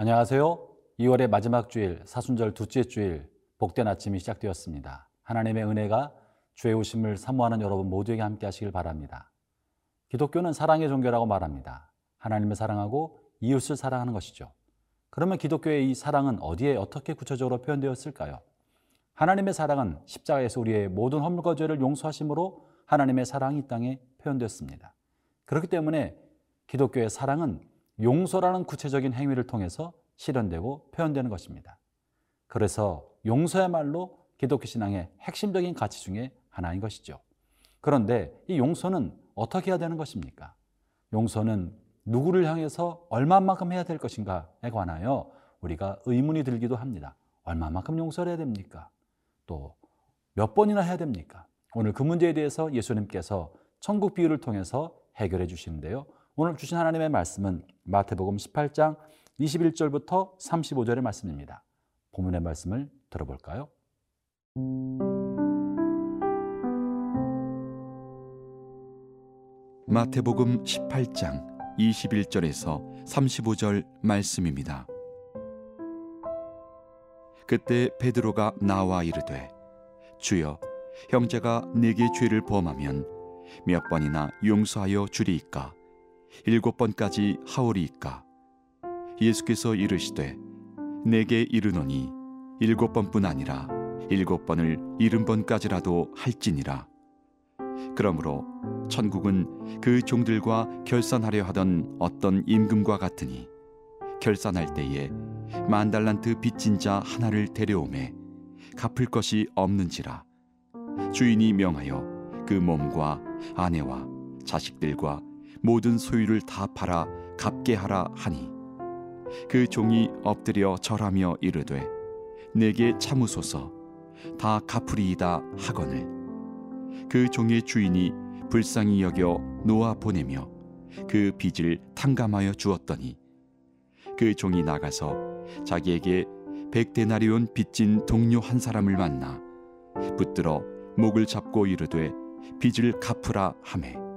안녕하세요. 2월의 마지막 주일, 사순절 둘째 주일, 복된 아침이 시작되었습니다. 하나님의 은혜가 주의 오심을 사모하는 여러분 모두에게 함께 하시길 바랍니다. 기독교는 사랑의 종교라고 말합니다. 하나님을 사랑하고 이웃을 사랑하는 것이죠. 그러면 기독교의 이 사랑은 어디에 어떻게 구체적으로 표현되었을까요? 하나님의 사랑은 십자가에서 우리의 모든 허물과 죄를 용서하심으로 하나님의 사랑이 이 땅에 표현되었습니다. 그렇기 때문에 기독교의 사랑은 용서라는 구체적인 행위를 통해서 실현되고 표현되는 것입니다. 그래서 용서야말로 기독교 신앙의 핵심적인 가치 중에 하나인 것이죠. 그런데 이 용서는 어떻게 해야 되는 것입니까? 용서는 누구를 향해서 얼마만큼 해야 될 것인가에 관하여 우리가 의문이 들기도 합니다. 얼마만큼 용서를 해야 됩니까? 또 몇 번이나 해야 됩니까? 오늘 그 문제에 대해서 예수님께서 천국 비유를 통해서 해결해 주시는데요. 오늘 주신 하나님의 말씀은 마태복음 18장 21절부터 35절의 말씀입니다. 본문의 말씀을 들어볼까요? 마태복음 18장 21절에서 35절 말씀입니다. 그때 베드로가 나와 이르되 주여 형제가 내게 죄를 범하면 몇 번이나 용서하여 주리이까 일곱 번까지 하오리이까. 예수께서 이르시되 내게 이르노니 일곱 번뿐 아니라 일곱 번을 일흔 번까지라도 할지니라. 그러므로 천국은 그 종들과 결산하려 하던 어떤 임금과 같으니 결산할 때에 만 달란트 빚진 자 하나를 데려오매 갚을 것이 없는지라. 주인이 명하여 그 몸과 아내와 자식들과 모든 소유를 다 팔아 갚게 하라 하니 그 종이 엎드려 절하며 이르되 내게 참으소서. 다 갚으리이다 하거늘. 그 종의 주인이 불쌍히 여겨 놓아 보내며 그 빚을 탕감하여 주었더니 그 종이 나가서 자기에게 백데나리온 빚진 동료 한 사람을 만나 붙들어 목을 잡고 이르되 빚을 갚으라 하매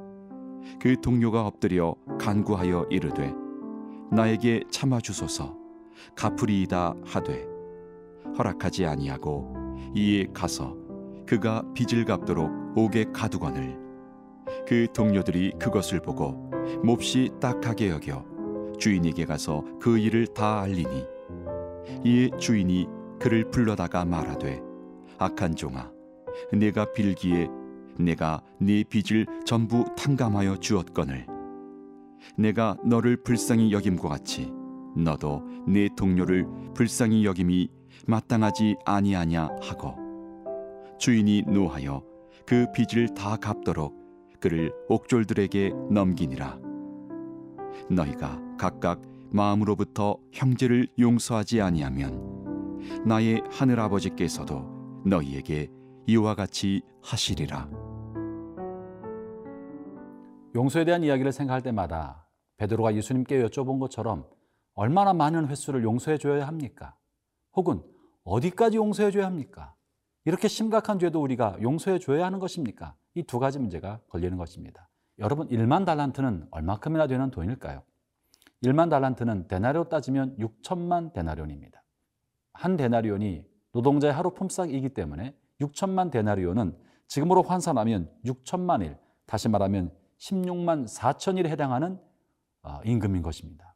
그 동료가 엎드려 간구하여 이르되 나에게 참아 주소서. 갚으리이다 하되 허락하지 아니하고 이에 가서 그가 빚을 갚도록 옥에 가두거늘. 그 동료들이 그것을 보고 몹시 딱하게 여겨 주인에게 가서 그 일을 다 알리니 이에 주인이 그를 불러다가 말하되 악한 종아 내가 빌기에 내가 네 빚을 전부 탕감하여 주었거늘 내가 너를 불쌍히 여김과 같이 너도 네 동료를 불쌍히 여김이 마땅하지 아니하냐 하고 주인이 노하여 그 빚을 다 갚도록 그를 옥졸들에게 넘기니라 너희가 각각 마음으로부터 형제를 용서하지 아니하면 나의 하늘 아버지께서도 너희에게 이와 같이 하시리라. 용서에 대한 이야기를 생각할 때마다 베드로가 예수님께 여쭤본 것처럼 얼마나 많은 횟수를 용서해 줘야 합니까? 혹은 어디까지 용서해 줘야 합니까? 이렇게 심각한 죄도 우리가 용서해 줘야 하는 것입니까? 이 두 가지 문제가 걸리는 것입니다. 여러분, 1만 달란트는 얼마큼이나 되는 돈일까요? 1만 달란트는 데나리오 따지면 6천만 데나리온입니다. 한 데나리온이 노동자의 하루 품삯이기 때문에 6천만 데나리온은 지금으로 환산하면 6천만 일, 다시 말하면 16만 4천일에 해당하는 어, 임금인 것입니다.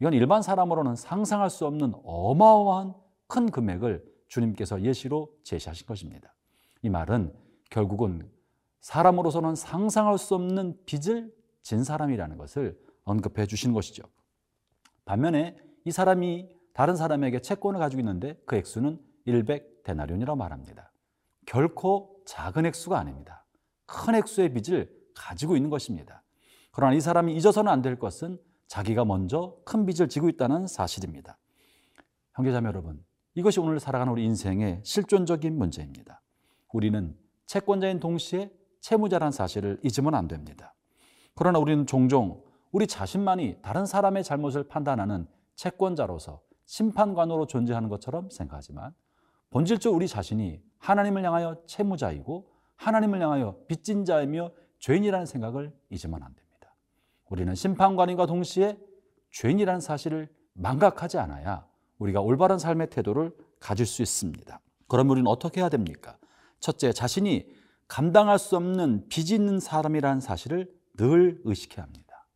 이건 일반 사람으로는 상상할 수 없는 어마어마한 큰 금액을 주님께서 예시로 제시하신 것입니다. 이 말은 결국은 사람으로서는 상상할 수 없는 빚을 진 사람이라는 것을 언급해 주신 것이죠. 반면에 이 사람이 다른 사람에게 채권을 가지고 있는데 그 액수는 100데나리온이라고 말합니다. 결코 작은 액수가 아닙니다. 큰 액수의 빚을 가지고 있는 것입니다. 그러나 이 사람이 잊어서는 안 될 것은 자기가 먼저 큰 빚을 지고 있다는 사실입니다. 형제자매 여러분, 이것이 오늘 살아가는 우리 인생의 실존적인 문제입니다. 우리는 채권자인 동시에 채무자란 사실을 잊으면 안 됩니다. 그러나 우리는 종종 우리 자신만이 다른 사람의 잘못을 판단하는 채권자로서 심판관으로 존재하는 것처럼 생각하지만 본질적으로 우리 자신이 하나님을 향하여 채무자이고 하나님을 향하여 빚진 자이며 죄인이라는 생각을 잊으면 안 됩니다. 우리는 심판관인과 동시에 죄인이라는 사실을 망각하지 않아야 우리가 올바른 삶의 태도를 가질 수 있습니다. 그럼 우리는 어떻게 해야 됩니까? 첫째, 자신이 감당할 수 없는 빚이 있는 사람이라는 사실을 늘 의식해야 합니다.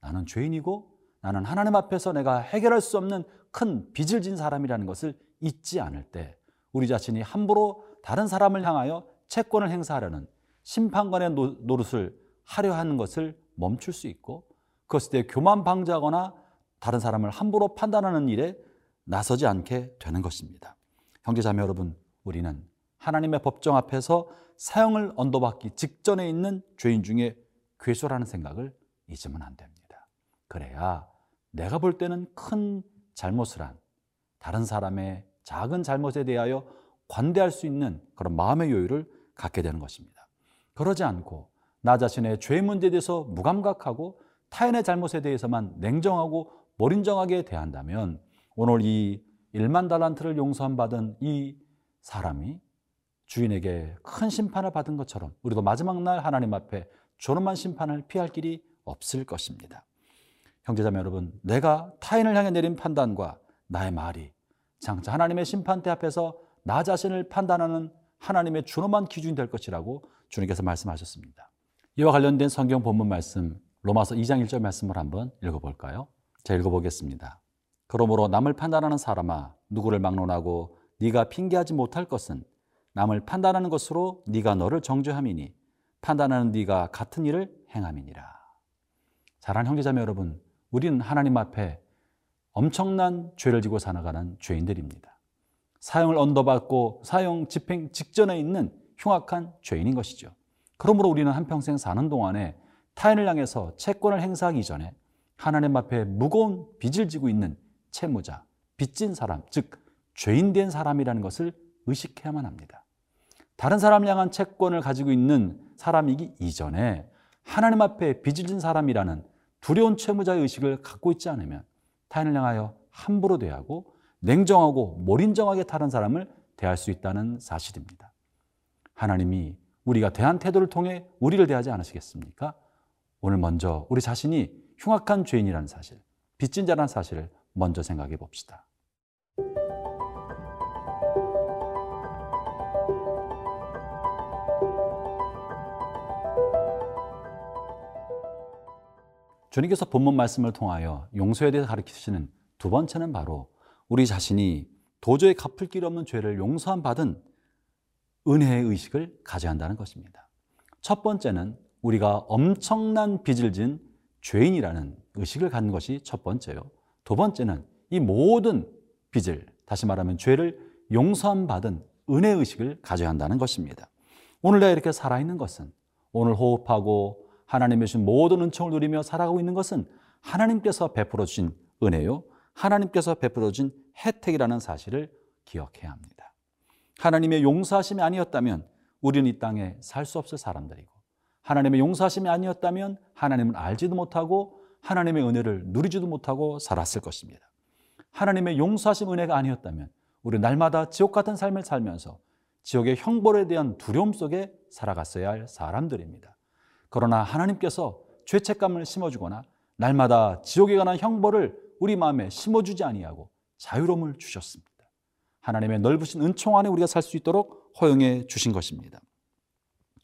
나는 죄인이고 나는 하나님 앞에서 내가 해결할 수 없는 큰 빚을 진 사람이라는 것을 잊지 않을 때 우리 자신이 함부로 다른 사람을 향하여 채권을 행사하려는 심판관의 노릇을 하려 하는 것을 멈출 수 있고 그것에 대해 교만 방지하거나 다른 사람을 함부로 판단하는 일에 나서지 않게 되는 것입니다. 형제자매 여러분, 우리는 하나님의 법정 앞에서 사형을 언도받기 직전에 있는 죄인 중에 괴수라는 생각을 잊으면 안 됩니다. 그래야 내가 볼 때는 큰 잘못을 한 다른 사람의 작은 잘못에 대하여 관대할 수 있는 그런 마음의 여유를 갖게 되는 것입니다. 그러지 않고 나 자신의 죄 문제에 대해서 무감각하고 타인의 잘못에 대해서만 냉정하고 몰인정하게 대한다면 오늘 이 1만 달란트를 용서함 받은 이 사람이 주인에게 큰 심판을 받은 것처럼 우리도 마지막 날 하나님 앞에 존엄한 심판을 피할 길이 없을 것입니다. 형제자매 여러분, 내가 타인을 향해 내린 판단과 나의 말이 장차 하나님의 심판대 앞에서 나 자신을 판단하는 하나님의 존엄한 기준이 될 것이라고 주님께서 말씀하셨습니다. 이와 관련된 성경 본문 말씀 로마서 2장 1절 말씀을 한번 읽어볼까요? 자 읽어보겠습니다. 그러므로 남을 판단하는 사람아 누구를 막론하고 네가 핑계하지 못할 것은 남을 판단하는 것으로 네가 너를 정죄함이니 판단하는 네가 같은 일을 행함이니라. 사랑하는 형제자매 여러분, 우리는 하나님 앞에 엄청난 죄를 지고 살아가는 죄인들입니다. 사형을 언더받고 사형 집행 직전에 있는 흉악한 죄인인 것이죠. 그러므로 우리는 한평생 사는 동안에 타인을 향해서 채권을 행사하기 전에 하나님 앞에 무거운 빚을 지고 있는 채무자, 빚진 사람, 즉 죄인된 사람이라는 것을 의식해야만 합니다. 다른 사람을 향한 채권을 가지고 있는 사람이기 이전에 하나님 앞에 빚을 진 사람이라는 두려운 채무자의 의식을 갖고 있지 않으면 타인을 향하여 함부로 대하고 냉정하고 몰인정하게 다른 사람을 대할 수 있다는 사실입니다. 하나님이 우리가 대한 태도를 통해 우리를 대하지 않으시겠습니까? 오늘 먼저 우리 자신이 흉악한 죄인이라는 사실, 빚진 자라는 사실을 먼저 생각해 봅시다. 주님께서 본문 말씀을 통하여 용서에 대해서 가르치시는 두 번째는 바로 우리 자신이 도저히 갚을 길 없는 죄를 용서함 받은 은혜의 의식을 가져야 한다는 것입니다. 첫 번째는 우리가 엄청난 빚을 진 죄인이라는 의식을 갖는 것이 첫 번째요. 두 번째는 이 모든 빚을 다시 말하면 죄를 용서함 받은 은혜 의식을 가져야 한다는 것입니다. 오늘 내가 이렇게 살아 있는 것은 오늘 호흡하고 하나님의 주신 모든 은총을 누리며 살아가고 있는 것은 하나님께서 베풀어 주신 은혜요. 하나님께서 베풀어 주신 혜택이라는 사실을 기억해야 합니다. 하나님의 용서하심이 아니었다면 우리는 이 땅에 살 수 없을 사람들이고 하나님의 용서하심이 아니었다면 하나님을 알지도 못하고 하나님의 은혜를 누리지도 못하고 살았을 것입니다. 하나님의 용서하심 은혜가 아니었다면 우리 날마다 지옥 같은 삶을 살면서 지옥의 형벌에 대한 두려움 속에 살아갔어야 할 사람들입니다. 그러나 하나님께서 죄책감을 심어주거나 날마다 지옥에 관한 형벌을 우리 마음에 심어주지 아니하고 자유로움을 주셨습니다. 하나님의 넓으신 은총 안에 우리가 살 수 있도록 허용해 주신 것입니다.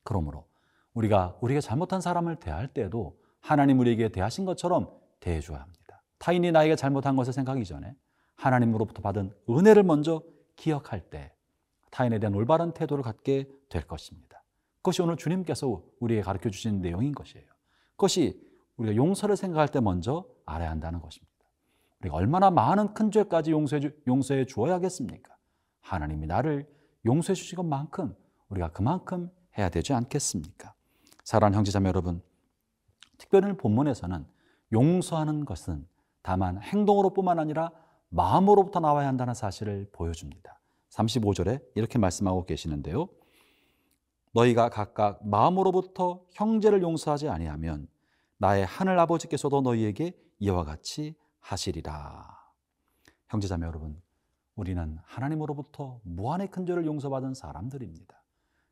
그러므로 우리가 우리가 잘못한 사람을 대할 때도 하나님 우리에게 대하신 것처럼 대해 줘야 합니다. 타인이 나에게 잘못한 것을 생각하기 전에 하나님으로부터 받은 은혜를 먼저 기억할 때 타인에 대한 올바른 태도를 갖게 될 것입니다. 그것이 오늘 주님께서 우리에게 가르쳐 주신 내용인 것이에요. 그것이 우리가 용서를 생각할 때 먼저 알아야 한다는 것입니다. 우리가 얼마나 많은 큰 죄까지 용서해, 주, 용서해 주어야겠습니까? 하나님이 나를 용서해 주신 것만큼 우리가 그만큼 해야 되지 않겠습니까? 사랑하는 형제자매 여러분, 특별히 본문에서는 용서하는 것은 다만 행동으로뿐만 아니라 마음으로부터 나와야 한다는 사실을 보여줍니다. 35절에 이렇게 말씀하고 계시는데요. 너희가 각각 마음으로부터 형제를 용서하지 아니하면 나의 하늘 아버지께서도 너희에게 이와 같이 하시리라. 형제자매 여러분, 우리는 하나님으로부터 무한의 큰 죄를 용서받은 사람들입니다.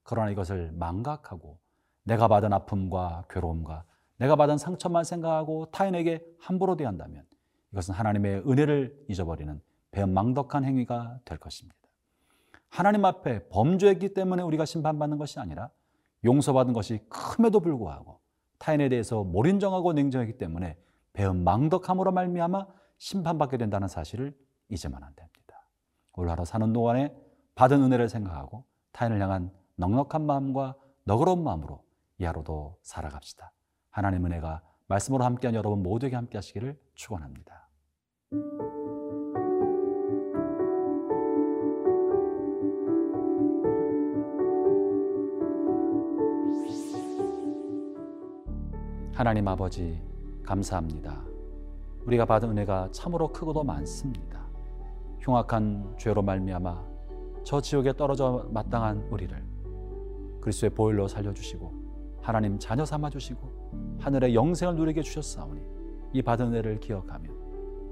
그러나 이것을 망각하고 내가 받은 아픔과 괴로움과 내가 받은 상처만 생각하고 타인에게 함부로 대한다면 이것은 하나님의 은혜를 잊어버리는 배은망덕한 행위가 될 것입니다. 하나님 앞에 범죄했기 때문에 우리가 심판받는 것이 아니라 용서받은 것이 큼에도 불구하고 타인에 대해서 몰인정하고 냉정하기 때문에 배은 망덕함으로 말미암아 심판받게 된다는 사실을 잊으면 안 됩니다. 올 하루 사는 동안에 받은 은혜를 생각하고 타인을 향한 넉넉한 마음과 너그러운 마음으로 이 하루도 살아갑시다. 하나님 은혜가 말씀으로 함께한 여러분 모두에게 함께 하시기를 축원합니다. 하나님 아버지 감사합니다. 우리가 받은 은혜가 참으로 크고도 많습니다. 흉악한 죄로 말미암아 저 지옥에 떨어져 마땅한 우리를 그리스도의 보혈로 살려주시고 하나님 자녀 삼아 주시고 하늘의 영생을 누리게 주셨사오니 이 받은 은혜를 기억하며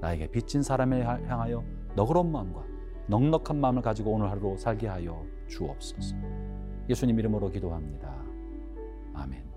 나에게 빚진 사람을 향하여 너그러운 마음과 넉넉한 마음을 가지고 오늘 하루 살게 하여 주옵소서. 예수님 이름으로 기도합니다. 아멘.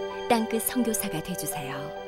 땅끝 선교사가 되주세요.